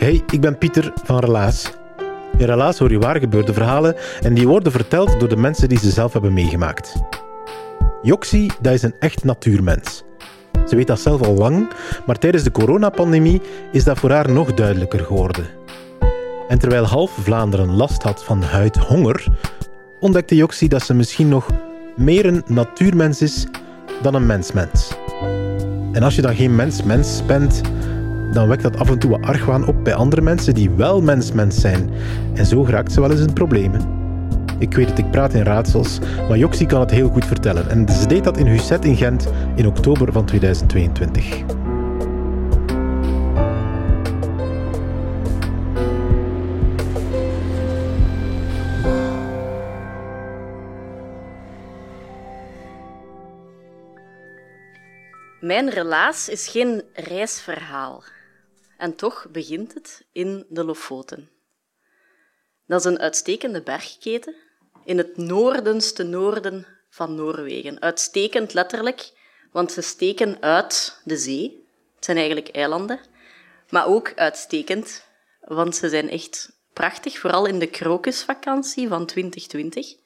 Hey, ik ben Pieter van Relaas. In Relaas hoor je waar gebeurde verhalen en die worden verteld door de mensen die ze zelf hebben meegemaakt. Joxie, dat is een echt natuurmens. Ze weet dat zelf al lang, maar tijdens de coronapandemie is dat voor haar nog duidelijker geworden. En terwijl half Vlaanderen last had van huidhonger, ontdekte Joxie dat ze misschien nog meer een natuurmens is dan een mensmens. En als je dan geen mens-mens bent, dan wekt dat af en toe wat argwaan op bij andere mensen die wel mens-mens zijn. En zo geraakt ze wel eens in problemen. Ik weet het, ik praat in raadsels, maar Joxie kan het heel goed vertellen. En ze deed dat in Husset in Gent in oktober van 2022. Mijn relaas is geen reisverhaal. En toch begint het in de Lofoten. Dat is een uitstekende bergketen in het noordenste noorden van Noorwegen. Uitstekend letterlijk, want ze steken uit de zee. Het zijn eigenlijk eilanden. Maar ook uitstekend, want ze zijn echt prachtig, vooral in de krokusvakantie van 2020.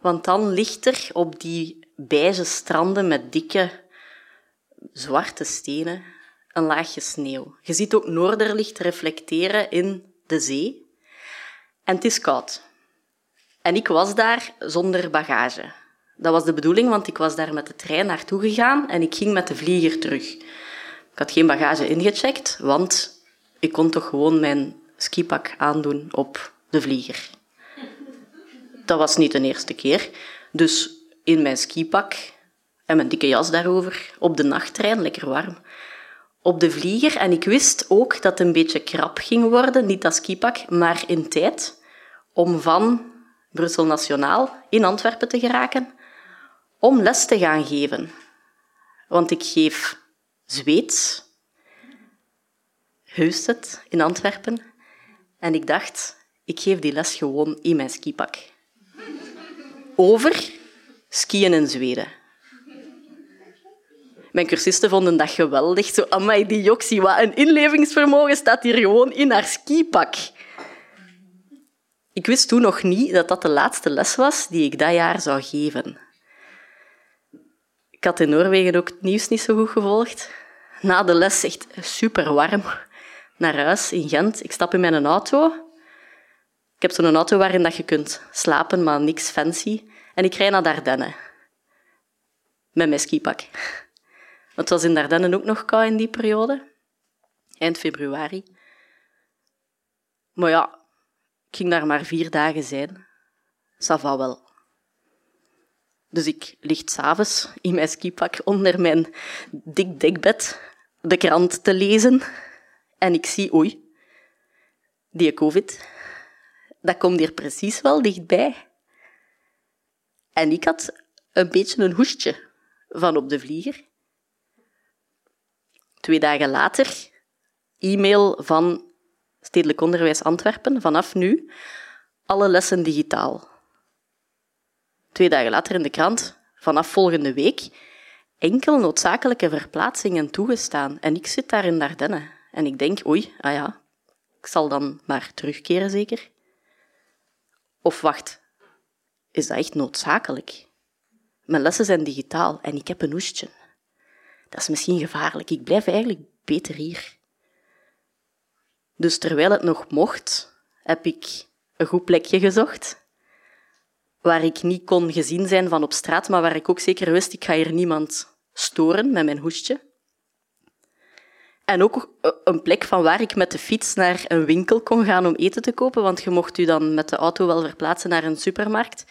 Want dan ligt er op die beige stranden met dikke zwarte stenen een laagje sneeuw. Je ziet ook noorderlicht reflecteren in de zee. En het is koud. En ik was daar zonder bagage. Dat was de bedoeling, want ik was daar met de trein naartoe gegaan en ik ging met de vlieger terug. Ik had geen bagage ingecheckt, want ik kon toch gewoon mijn skipak aandoen op de vlieger. Dat was niet de eerste keer. Dus in mijn skipak en mijn dikke jas daarover, op de nachttrein, lekker warm, op de vlieger. En ik wist ook dat het een beetje krap ging worden, niet dat skipak, maar in tijd, om van Brussel Nationaal in Antwerpen te geraken, om les te gaan geven. Want ik geef Zweeds, Heustet in Antwerpen, en ik dacht, ik geef die les gewoon in mijn skipak. Over skiën in Zweden. Mijn cursisten vonden dat geweldig. Zo, amai, die Joxie, wat een inlevingsvermogen staat hier gewoon in haar skipak. Ik wist toen nog niet dat dat de laatste les was die ik dat jaar zou geven. Ik had in Noorwegen ook het nieuws niet zo goed gevolgd. Na de les echt super warm naar huis in Gent. Ik stap in mijn auto. Ik heb zo'n auto waarin dat je kunt slapen, maar niks fancy. En ik rij naar Dardenne. Met mijn skipak. Het was in Dardenne ook nog koud in die periode. Eind februari. Maar ja, ik ging daar maar vier dagen zijn. Ça va wel. Dus ik lig s'avonds in mijn skipak onder mijn dik dekbed de krant te lezen. En ik zie, oei, die covid, dat komt hier precies wel dichtbij. En ik had een beetje een hoestje van op de vlieger. Twee dagen later, e-mail van Stedelijk Onderwijs Antwerpen, vanaf nu, alle lessen digitaal. Twee dagen later in de krant, vanaf volgende week, enkel noodzakelijke verplaatsingen toegestaan. En ik zit daar in Dardenne. En ik denk, oei, ah ja, ik zal dan maar terugkeren zeker. Of wacht, is dat echt noodzakelijk? Mijn lessen zijn digitaal en ik heb een hoestje. Dat is misschien gevaarlijk. Ik blijf eigenlijk beter hier. Dus terwijl het nog mocht, heb ik een goed plekje gezocht, waar ik niet kon gezien zijn van op straat, maar waar ik ook zeker wist, ik ga hier niemand storen met mijn hoestje. En ook een plek van waar ik met de fiets naar een winkel kon gaan om eten te kopen, want je mocht u dan met de auto wel verplaatsen naar een supermarkt.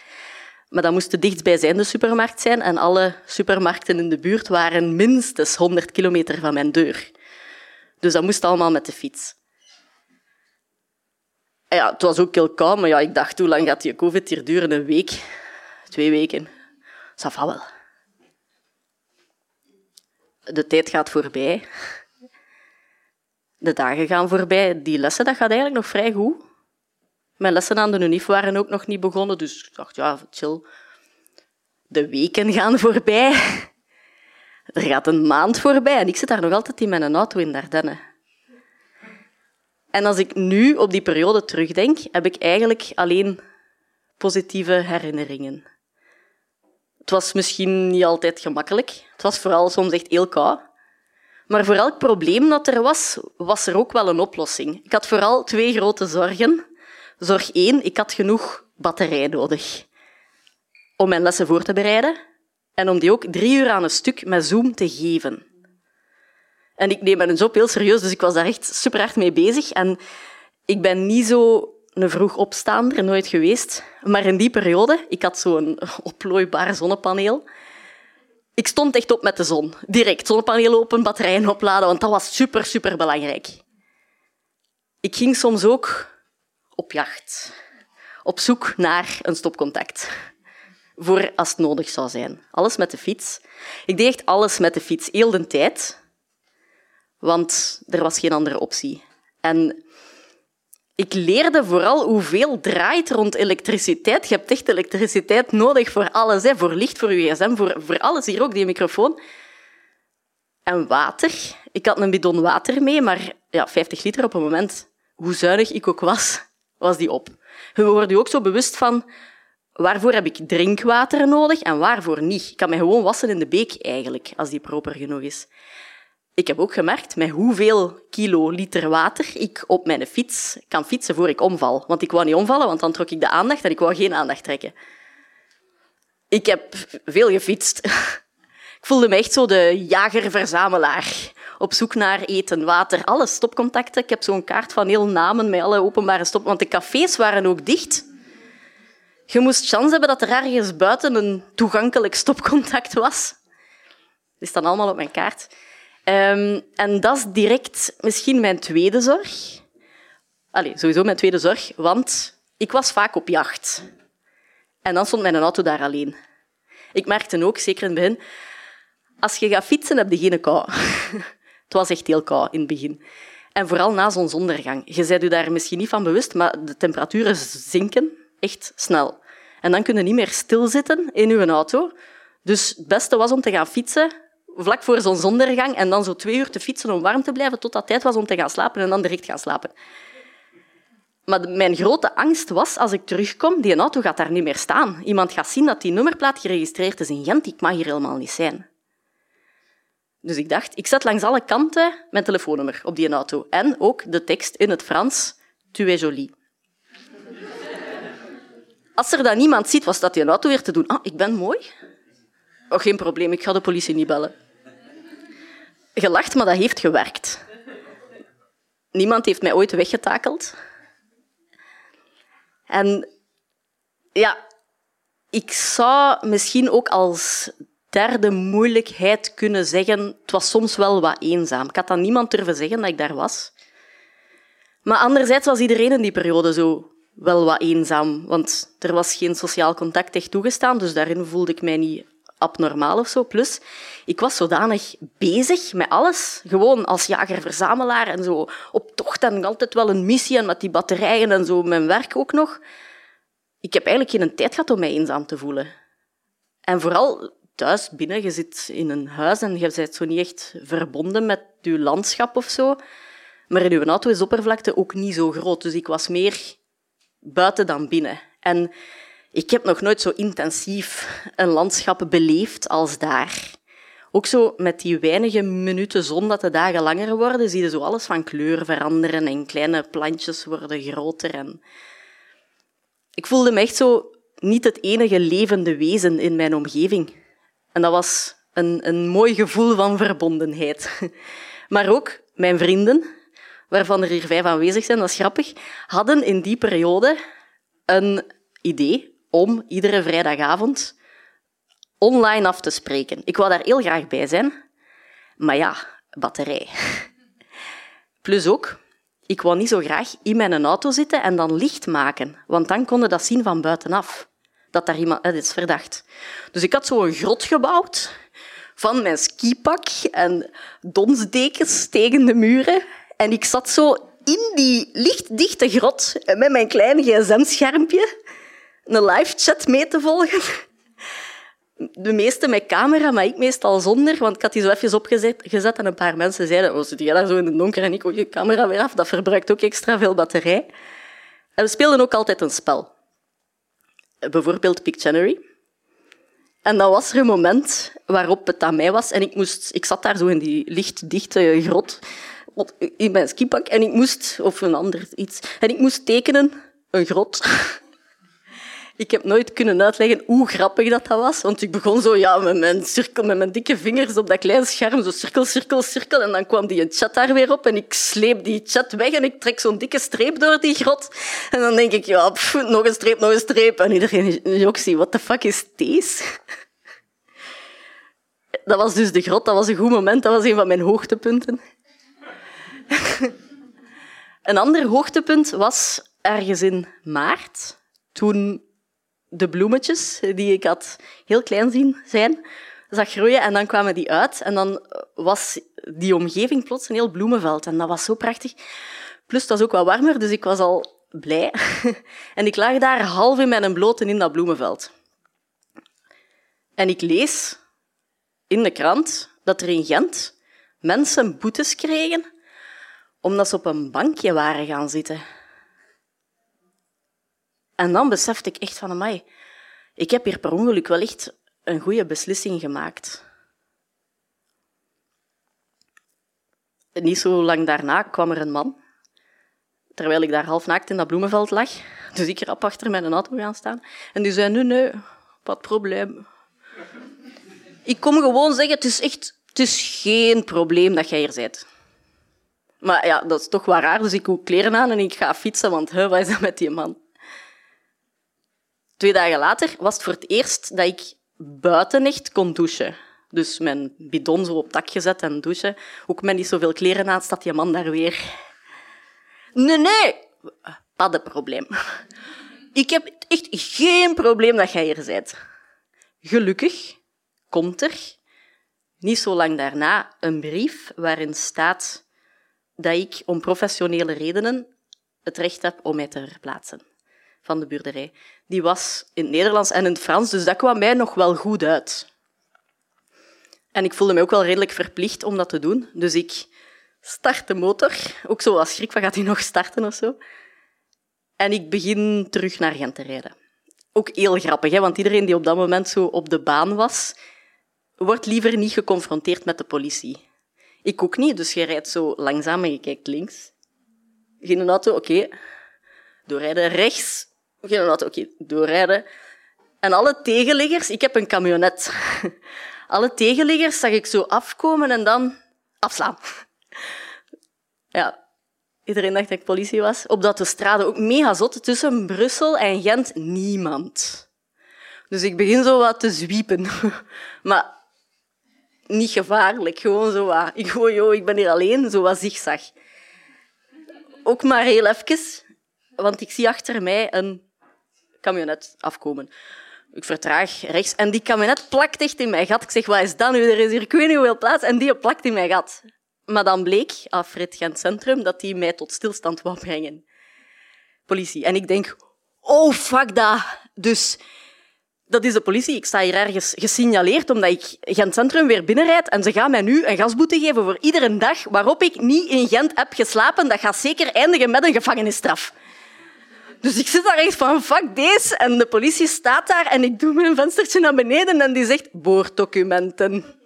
Maar dat moest de dichtstbijzijnde supermarkt zijn en alle supermarkten in de buurt waren minstens 100 kilometer van mijn deur. Dus dat moest allemaal met de fiets. ja, het was ook heel koud, maar ja, ik dacht, hoe lang gaat die covid hier duren? Een week? Twee weken? Ça va wel. De tijd gaat voorbij. De dagen gaan voorbij. Die lessen, dat gaat eigenlijk nog vrij goed. Mijn lessen aan de UNIF waren ook nog niet begonnen, dus ik dacht, ja, chill. De weken gaan voorbij. Er gaat een maand voorbij en ik zit daar nog altijd in mijn auto in Dardenne. En als ik nu op die periode terugdenk, heb ik eigenlijk alleen positieve herinneringen. Het was misschien niet altijd gemakkelijk. Het was vooral soms echt heel koud. Maar voor elk probleem dat er was, was er ook wel een oplossing. Ik had vooral twee grote zorgen. Zorg één, ik had genoeg batterij nodig om mijn lessen voor te bereiden en om die ook drie uur aan een stuk met Zoom te geven. En ik neem mijn job heel serieus, dus ik was daar echt super hard mee bezig. En ik ben niet zo een vroeg opstaander, nooit geweest. Maar in die periode, ik had zo'n oplooibaar zonnepaneel. Ik stond echt op met de zon. Direct zonnepaneel open, batterijen opladen, want dat was super, super belangrijk. Ik ging soms ook op jacht. Op zoek naar een stopcontact. Voor als het nodig zou zijn. Alles met de fiets. Ik deed echt alles met de fiets, heel de tijd. Want er was geen andere optie. En ik leerde vooral hoeveel draait rond elektriciteit. Je hebt echt elektriciteit nodig voor alles. Hè. Voor licht, voor je gsm, voor, voor alles. Hier ook, die microfoon. En water. Ik had een bidon water mee, maar ja, 50 liter op een moment. Hoe zuinig ik ook was, was die op. Je wordt je ook zo bewust van waarvoor heb ik drinkwater nodig en waarvoor niet. Ik kan mij gewoon wassen in de beek eigenlijk, als die proper genoeg is. Ik heb ook gemerkt met hoeveel kilo liter water ik op mijn fiets kan fietsen voor ik omval. Want ik wou niet omvallen, want dan trok ik de aandacht en ik wou geen aandacht trekken. Ik heb veel gefietst. Ik voelde me echt zo de jager-verzamelaar op zoek naar eten, water, alle stopcontacten. Ik heb zo'n kaart van heel namen met alle openbare stop... Want de cafés waren ook dicht. Je moest kans hebben dat er ergens buiten een toegankelijk stopcontact was. Dat is dan allemaal op mijn kaart. Um, en dat is direct misschien mijn tweede zorg. Allee, sowieso mijn tweede zorg, want ik was vaak op jacht. En dan stond mijn auto daar alleen. Ik merkte ook, zeker in het begin, als je gaat fietsen, heb je geen kou. Het was echt heel koud in het begin. En vooral na zonsondergang. Je bent je daar misschien niet van bewust, maar de temperaturen zinken echt snel. En dan kun je niet meer stilzitten in je auto. Dus het beste was om te gaan fietsen vlak voor zonsondergang en dan zo twee uur te fietsen om warm te blijven tot dat tijd was om te gaan slapen en dan direct gaan slapen. Maar mijn grote angst was, als ik terugkom, die auto gaat daar niet meer staan. Iemand gaat zien dat die nummerplaat geregistreerd is in Gent. Ik mag hier helemaal niet zijn. Dus ik dacht, ik zet langs alle kanten mijn telefoonnummer op die auto. En ook de tekst in het Frans, tu es jolie. Als er dan niemand ziet, was dat die auto weer te doen. Ah, ik ben mooi. Oh, geen probleem, ik ga de politie niet bellen. Gelacht, maar dat heeft gewerkt. Niemand heeft mij ooit weggetakeld. En ja, ik zou misschien ook als derde moeilijkheid kunnen zeggen, het was soms wel wat eenzaam. Ik had aan niemand durven zeggen dat ik daar was. Maar anderzijds was iedereen in die periode zo wel wat eenzaam, want er was geen sociaal contact echt toegestaan, dus daarin voelde ik mij niet abnormaal of zo. Plus, ik was zodanig bezig met alles, gewoon als jager-verzamelaar en zo op tocht en altijd wel een missie en met die batterijen en zo, mijn werk ook nog. Ik heb eigenlijk geen tijd gehad om mij eenzaam te voelen. En vooral thuis binnen, je zit in een huis en je bent zo niet echt verbonden met je landschap of zo. Maar in uw auto is oppervlakte ook niet zo groot, dus ik was meer buiten dan binnen. En ik heb nog nooit zo intensief een landschap beleefd als daar. Ook zo met die weinige minuten zon dat de dagen langer worden, zie je zo alles van kleur veranderen en kleine plantjes worden groter. En Ik voelde me echt zo niet het enige levende wezen in mijn omgeving. En dat was een, een mooi gevoel van verbondenheid. Maar ook mijn vrienden, waarvan er hier vijf aanwezig zijn, dat is grappig, hadden in die periode een idee om iedere vrijdagavond online af te spreken. Ik wou daar heel graag bij zijn, maar ja, batterij. Plus ook, ik wou niet zo graag in mijn auto zitten en dan licht maken, want dan konden dat zien van buitenaf. Dat daar iemand... Dat is verdacht. Dus ik had zo een grot gebouwd van mijn skipak en donsdekens tegen de muren. En ik zat zo in die lichtdichte grot met mijn klein gsm-schermpje een live chat mee te volgen. De meeste met camera, maar ik meestal zonder, want ik had die zo even opgezet gezet en een paar mensen zeiden oh, zit jij daar zo in het donker en ik hoor je camera weer af, dat verbruikt ook extra veel batterij. En we speelden ook altijd een spel. Bijvoorbeeld Pictionary. En dan was er een moment waarop het aan mij was en ik, moest, ik zat daar zo in die lichtdichte grot in mijn skipak en ik moest, of een ander iets, en ik moest tekenen een grot. Ik heb nooit kunnen uitleggen hoe grappig dat, dat was, want ik begon zo ja, met mijn cirkel, met mijn dikke vingers op dat kleine scherm, zo cirkel, cirkel, cirkel, en dan kwam die chat daar weer op en ik sleep die chat weg en ik trek zo'n dikke streep door die grot. En dan denk ik, ja, nog een streep, nog een streep. En iedereen, Joxie, what the fuck is deze? Dat was dus de grot, dat was een goed moment, dat was een van mijn hoogtepunten. Een ander hoogtepunt was ergens in maart, toen de bloemetjes die ik had heel klein zien zijn, zag groeien en dan kwamen die uit en dan was die omgeving plots een heel bloemenveld en dat was zo prachtig. Plus het was ook wat warmer, dus ik was al blij. En ik lag daar half in mijn blote in dat bloemenveld. En ik lees in de krant dat er in Gent mensen boetes kregen omdat ze op een bankje waren gaan zitten. En dan besefte ik echt van, mij, ik heb hier per ongeluk wel echt een goede beslissing gemaakt. niet zo lang daarna kwam er een man, terwijl ik daar half naakt in dat bloemenveld lag. Dus ik rap achter mijn auto gaan staan. En die zei, nee, nee, wat probleem. Ik kom gewoon zeggen, het is echt het is geen probleem dat jij hier bent. Maar ja, dat is toch wel raar, dus ik doe kleren aan en ik ga fietsen, want hè, wat is dat met die man? Twee dagen later was het voor het eerst dat ik buiten echt kon douchen. Dus mijn bidon zo op tak gezet en douchen. Ook met niet zoveel kleren aan, staat die man daar weer. Nee, nee, pas een probleem. Ik heb echt geen probleem dat jij hier bent. Gelukkig komt er, niet zo lang daarna, een brief waarin staat dat ik om professionele redenen het recht heb om mij te verplaatsen van de buurderij. Die was in het Nederlands en in het Frans, dus dat kwam mij nog wel goed uit. En ik voelde me ook wel redelijk verplicht om dat te doen. Dus ik start de motor, ook zo als schrik van gaat hij nog starten of zo. En ik begin terug naar Gent te rijden. Ook heel grappig, hè? want iedereen die op dat moment zo op de baan was, wordt liever niet geconfronteerd met de politie. Ik ook niet, dus je rijdt zo langzaam en je kijkt links. Geen auto, oké. Doorrijden rechts. Geen auto, oké. Doorrijden. En alle tegenliggers, ik heb een camionet. Alle tegenliggers zag ik zo afkomen en dan afslaan. Ja, iedereen dacht dat ik politie was. Op dat de straten ook mega zot. Tussen Brussel en Gent niemand. Dus ik begin zo wat te zwiepen. Maar niet gevaarlijk. Gewoon zo wat. Ik, gooi, joh, ik ben hier alleen, zo wat zigzag. Ook maar heel even, want ik zie achter mij een camionet afkomen. Ik vertraag rechts en die camionet plakt echt in mijn gat. Ik zeg, wat is dat nu? Er is hier ik weet niet hoeveel plaats en die plakt in mijn gat. Maar dan bleek, Afrit Gent Centrum, dat die mij tot stilstand wou brengen. Politie. En ik denk, oh, fuck dat. Dus dat is de politie. Ik sta hier ergens gesignaleerd omdat ik Gent Centrum weer binnenrijd en ze gaan mij nu een gasboete geven voor iedere dag waarop ik niet in Gent heb geslapen. Dat gaat zeker eindigen met een gevangenisstraf. Dus ik zit daar echt van, fuck deze. En de politie staat daar en ik doe mijn venstertje naar beneden en die zegt, boorddocumenten.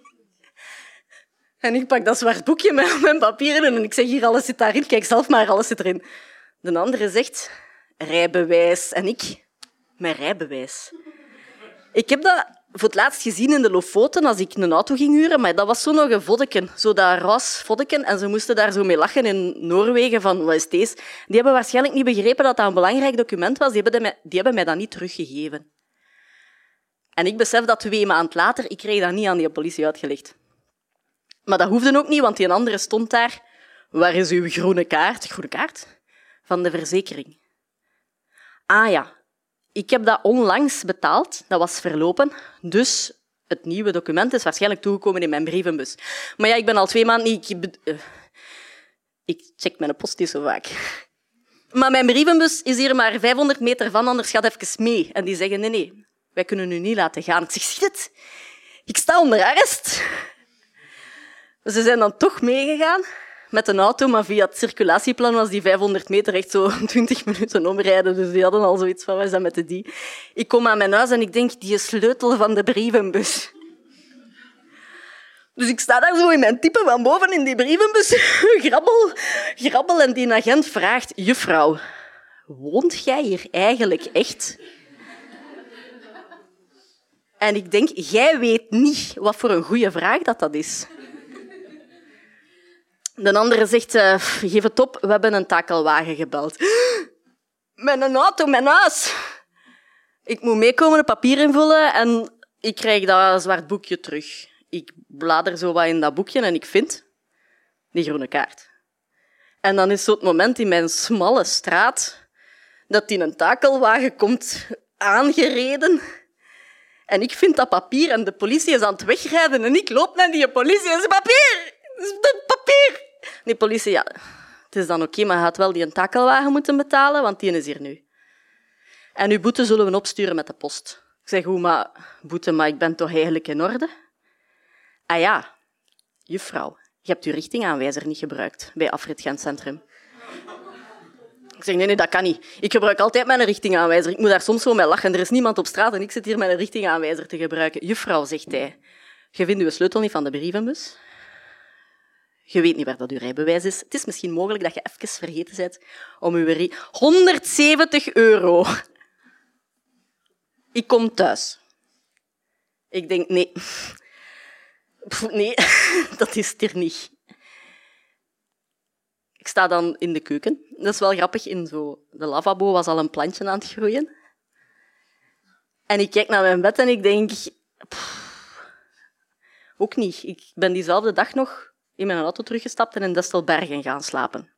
En ik pak dat zwart boekje met mijn papieren en ik zeg, hier, alles zit daarin. Kijk zelf maar, alles zit erin. De andere zegt, rijbewijs. En ik, Mijn rijbewijs. Ik heb dat voor het laatst gezien in de Lofoten als ik een auto ging huren, maar dat was zo nog een vodken, zo dat ras vodken. En ze moesten daar zo mee lachen in Noorwegen van, wat is deze? Die hebben waarschijnlijk niet begrepen dat dat een belangrijk document was. Die hebben, mij, die hebben mij dat niet teruggegeven. En ik besef dat twee maanden later, ik kreeg dat niet aan die politie uitgelegd. Maar dat hoefde ook niet, want die andere stond daar. Waar is uw groene kaart? Groene kaart? Van de verzekering. Ah ja, ik heb dat onlangs betaald. Dat was verlopen. Dus het nieuwe document is waarschijnlijk toegekomen in mijn brievenbus. Maar ja, ik ben al twee maanden niet... Ik, uh, ik check mijn post niet zo vaak. Maar mijn brievenbus is hier maar 500 meter van, anders gaat even mee. En die zeggen, nee, nee, wij kunnen u niet laten gaan. Ik zeg, zie het? Ik sta onder arrest. Ze zijn dan toch meegegaan met een auto, maar via het circulatieplan was die 500 meter echt zo 20 minuten omrijden. Dus die hadden al zoiets van, wat is dat met de die? Ik kom aan mijn huis en ik denk, die sleutel van de brievenbus. Dus ik sta daar zo in mijn type van boven in die brievenbus, grabbel, grabbel, en die agent vraagt, juffrouw, woont jij hier eigenlijk echt? En ik denk, jij weet niet wat voor een goede vraag dat, dat is. De andere zegt, uh, geef het op, we hebben een takelwagen gebeld. Met een auto, mijn huis. Ik moet meekomen, een papier invullen en ik krijg dat zwart boekje terug. Ik blader zo wat in dat boekje en ik vind die groene kaart. En dan is het moment in mijn smalle straat dat die een takelwagen komt aangereden. En ik vind dat papier en de politie is aan het wegrijden en ik loop naar die politie en ze papier! papier! Die politie, ja, het is dan oké, maar je gaat wel die een takelwagen moeten betalen, want die is hier nu. En uw boete zullen we opsturen met de post. Ik zeg, hoe, maar boete, maar ik ben toch eigenlijk in orde? Ah ja, juffrouw, je hebt uw richtingaanwijzer niet gebruikt bij Afrit Gent Centrum. Ik zeg, nee, nee, dat kan niet. Ik gebruik altijd mijn richtingaanwijzer. Ik moet daar soms zo mee lachen. Er is niemand op straat en ik zit hier mijn richtingaanwijzer te gebruiken. Juffrouw, zegt hij, je vindt uw sleutel niet van de brievenbus? Je weet niet waar dat uw rijbewijs is. Het is misschien mogelijk dat je even vergeten bent om uw... 170 euro. Ik kom thuis. Ik denk, nee. Nee, dat is er niet. Ik sta dan in de keuken. Dat is wel grappig. In zo, de lavabo was al een plantje aan het groeien. En ik kijk naar mijn bed en ik denk... ook niet. Ik ben diezelfde dag nog in mijn auto teruggestapt en in Destelbergen gaan slapen.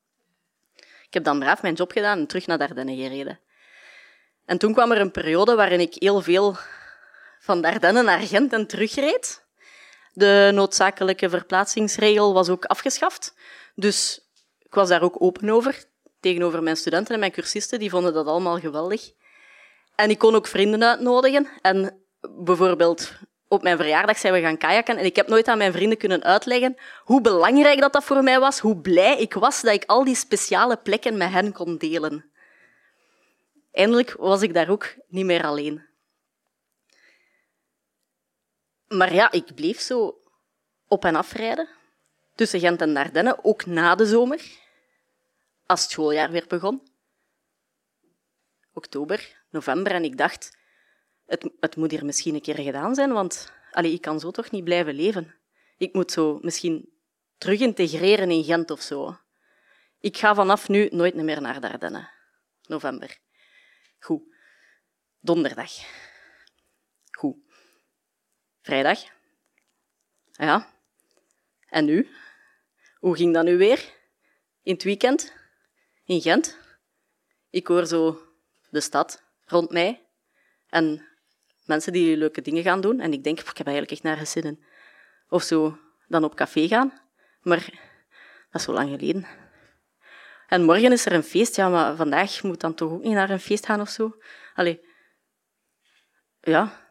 Ik heb dan braaf mijn job gedaan en terug naar Dardenne gereden. En toen kwam er een periode waarin ik heel veel van Dardenne naar Gent en terugreed. De noodzakelijke verplaatsingsregel was ook afgeschaft. Dus ik was daar ook open over. Tegenover mijn studenten en mijn cursisten, die vonden dat allemaal geweldig. En ik kon ook vrienden uitnodigen. En bijvoorbeeld op mijn verjaardag zijn we gaan kajakken en ik heb nooit aan mijn vrienden kunnen uitleggen hoe belangrijk dat, dat voor mij was, hoe blij ik was dat ik al die speciale plekken met hen kon delen. Eindelijk was ik daar ook niet meer alleen. Maar ja, ik bleef zo op en afrijden tussen Gent en Dardenne, ook na de zomer, als het schooljaar weer begon. Oktober, november, en ik dacht, het, het moet hier misschien een keer gedaan zijn, want allee, ik kan zo toch niet blijven leven. Ik moet zo misschien terug integreren in Gent of zo. Ik ga vanaf nu nooit meer naar Dardenne. November. Goed. Donderdag. Goed. Vrijdag. Ja. En nu? Hoe ging dat nu weer? In het weekend? In Gent? Ik hoor zo de stad rond mij en mensen die leuke dingen gaan doen. En ik denk, ik heb eigenlijk echt naar zin in. Of zo, dan op café gaan. Maar dat is zo lang geleden. En morgen is er een feest. Ja, maar vandaag moet dan toch ook niet naar een feest gaan of zo? Allee. Ja.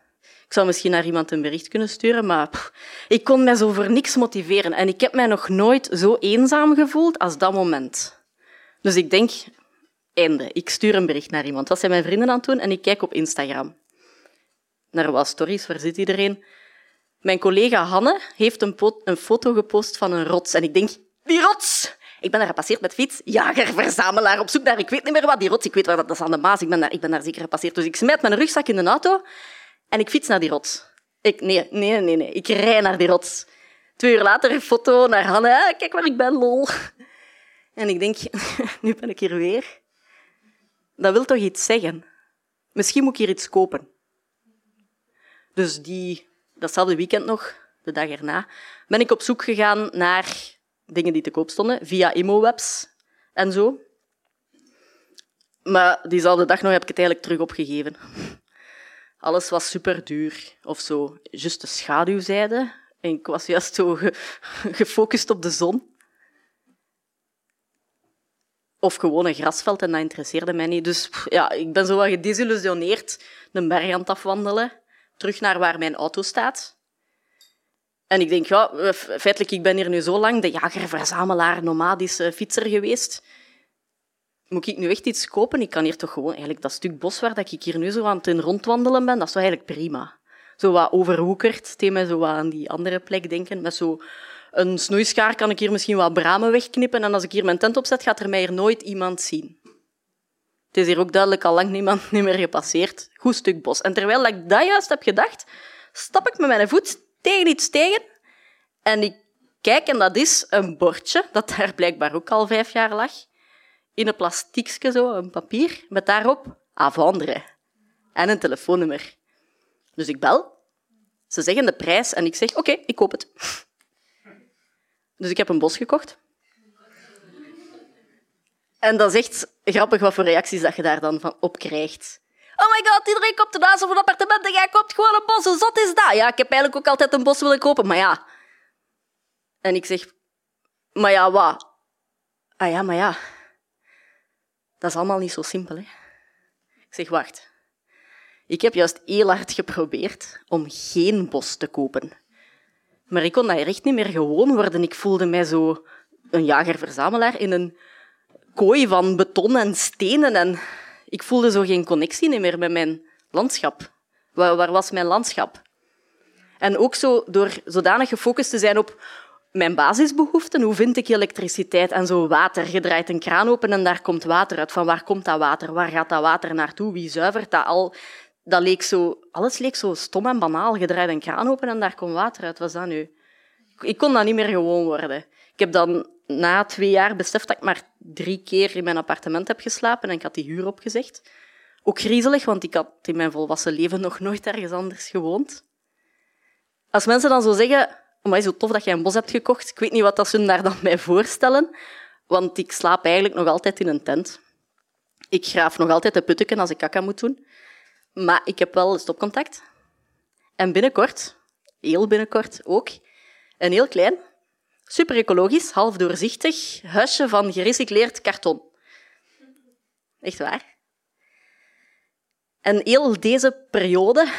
Ik zou misschien naar iemand een bericht kunnen sturen, maar ik kon mij zo voor niks motiveren. En ik heb mij nog nooit zo eenzaam gevoeld als dat moment. Dus ik denk, einde. Ik stuur een bericht naar iemand. Dat zijn mijn vrienden aan het doen en ik kijk op Instagram naar wat stories, waar zit iedereen? Mijn collega Hanne heeft een, een, foto gepost van een rots. En ik denk, die rots! Ik ben daar gepasseerd met fiets, jager, verzamelaar, op zoek naar, ik weet niet meer wat, die rots, ik weet waar dat, dat is aan de Maas, ik ben, daar, ik ben daar zeker gepasseerd. Dus ik smijt mijn rugzak in de auto en ik fiets naar die rots. Ik, nee, nee, nee, nee, ik rij naar die rots. Twee uur later, foto naar Hanne, kijk waar ik ben, lol. En ik denk, nu ben ik hier weer. Dat wil toch iets zeggen? Misschien moet ik hier iets kopen. Dus die, datzelfde weekend nog, de dag erna, ben ik op zoek gegaan naar dingen die te koop stonden, via ImoWebs en zo. Maar diezelfde dag nog heb ik het eigenlijk terug opgegeven. Alles was super duur of zo. Just de schaduwzijde. En ik was juist zo gefocust op de zon. Of gewoon een grasveld en dat interesseerde mij niet. Dus ja, ik ben zo wat gedesillusioneerd de berg aan het afwandelen. Terug naar waar mijn auto staat. En ik denk, ja, feitelijk, ik ben hier nu zo lang de jager, verzamelaar, nomadische fietser geweest. Moet ik nu echt iets kopen? Ik kan hier toch gewoon... Eigenlijk dat stuk bos waar dat ik hier nu zo aan het rondwandelen ben, dat is eigenlijk prima. Zo wat overhoekerd, tegen zo wat aan die andere plek denken. Met zo een snoeischaar kan ik hier misschien wat bramen wegknippen en als ik hier mijn tent opzet, gaat er mij hier nooit iemand zien. Het is hier ook duidelijk al lang niemand niet meer gepasseerd. Goed stuk bos. En terwijl ik dat juist heb gedacht, stap ik met mijn voet tegen iets tegen en ik kijk en dat is een bordje dat daar blijkbaar ook al vijf jaar lag. In een plastiekje zo, een papier, met daarop Avandre en een telefoonnummer. Dus ik bel. Ze zeggen de prijs en ik zeg, oké, ik koop het. Dus ik heb een bos gekocht. En dat is echt grappig wat voor reacties dat je daar dan van op krijgt. Oh my god, iedereen komt ernaast of een appartement en jij koopt gewoon een bos. Hoe zot is dat? Ja, ik heb eigenlijk ook altijd een bos willen kopen, maar ja. En ik zeg, maar ja, wat? Ah ja, maar ja. Dat is allemaal niet zo simpel, hè. Ik zeg, wacht. Ik heb juist heel hard geprobeerd om geen bos te kopen. Maar ik kon daar echt niet meer gewoon worden. Ik voelde mij zo een jager-verzamelaar in een kooi van beton en stenen. En ik voelde zo geen connectie meer met mijn landschap. Waar, was mijn landschap? En ook zo door zodanig gefocust te zijn op mijn basisbehoeften. Hoe vind ik elektriciteit en zo water? Je draait een kraan open en daar komt water uit. Van waar komt dat water? Waar gaat dat water naartoe? Wie zuivert dat al? dat leek zo, alles leek zo stom en banaal. Je draait een kraan open en daar komt water uit. Wat is dat nu? Ik kon dat niet meer gewoon worden. Ik heb dan na twee jaar beseft dat ik maar drie keer in mijn appartement heb geslapen en ik had die huur opgezegd. Ook griezelig, want ik had in mijn volwassen leven nog nooit ergens anders gewoond. Als mensen dan zo zeggen, maar zo tof dat jij een bos hebt gekocht, ik weet niet wat dat ze daar dan bij voorstellen, want ik slaap eigenlijk nog altijd in een tent. Ik graaf nog altijd de putteken als ik kakka moet doen. Maar ik heb wel stopcontact. En binnenkort, heel binnenkort ook, een heel klein, super ecologisch, half doorzichtig huisje van gerecycleerd karton. Echt waar. En heel deze periode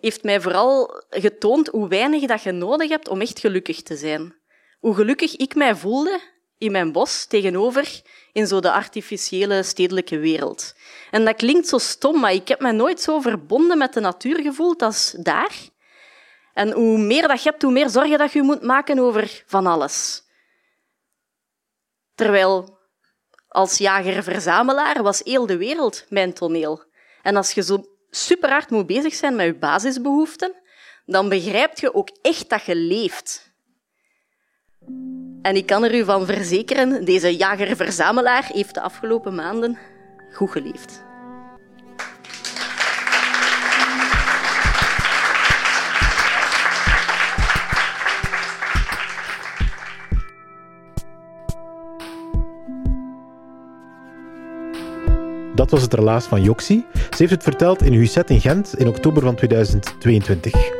heeft mij vooral getoond hoe weinig dat je nodig hebt om echt gelukkig te zijn. Hoe gelukkig ik mij voelde in mijn bos tegenover in zo de artificiële stedelijke wereld. En dat klinkt zo stom, maar ik heb me nooit zo verbonden met de natuur gevoeld als daar. En hoe meer dat je hebt, hoe meer zorgen dat je moet maken over van alles. Terwijl als jager-verzamelaar was heel de wereld mijn toneel. En als je zo super hard moet bezig zijn met je basisbehoeften, dan begrijp je ook echt dat je leeft. En ik kan er u van verzekeren, deze jager-verzamelaar heeft de afgelopen maanden goed geleefd. Dat was het relaas van Joxi. Ze heeft het verteld in Husset in Gent in oktober van 2022.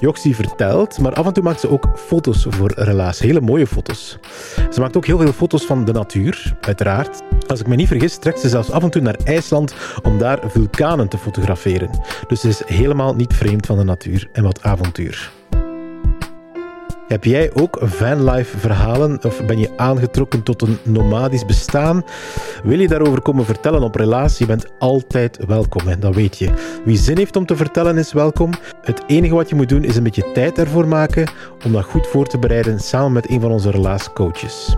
Joxie vertelt, maar af en toe maakt ze ook foto's voor Relaas. Hele mooie foto's. Ze maakt ook heel veel foto's van de natuur, uiteraard. Als ik me niet vergis, trekt ze zelfs af en toe naar IJsland om daar vulkanen te fotograferen. Dus ze is helemaal niet vreemd van de natuur en wat avontuur. Heb jij ook vanlife verhalen of ben je aangetrokken tot een nomadisch bestaan? Wil je daarover komen vertellen op relatie? Je bent altijd welkom en dat weet je. Wie zin heeft om te vertellen is welkom. Het enige wat je moet doen is een beetje tijd ervoor maken om dat goed voor te bereiden samen met een van onze relaascoaches.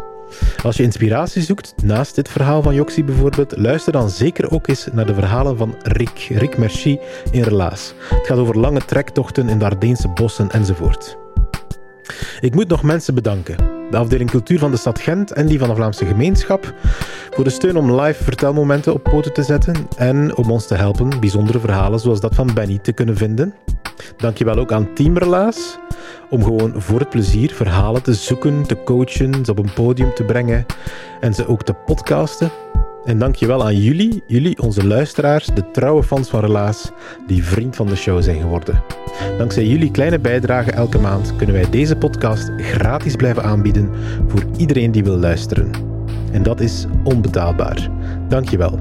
Als je inspiratie zoekt, naast dit verhaal van Joxie bijvoorbeeld, luister dan zeker ook eens naar de verhalen van Rick, Rick Merci in Relaas. Het gaat over lange trektochten in de Ardeense bossen enzovoort. Ik moet nog mensen bedanken. De afdeling cultuur van de stad Gent en die van de Vlaamse gemeenschap voor de steun om live vertelmomenten op poten te zetten en om ons te helpen bijzondere verhalen zoals dat van Benny te kunnen vinden. Dankjewel ook aan Team Relaas om gewoon voor het plezier verhalen te zoeken, te coachen, ze op een podium te brengen en ze ook te podcasten. En dankjewel aan jullie, jullie, onze luisteraars, de trouwe fans van Relaas, die vriend van de show zijn geworden. Dankzij jullie kleine bijdrage elke maand kunnen wij deze podcast gratis blijven aanbieden voor iedereen die wil luisteren. En dat is onbetaalbaar. Dankjewel.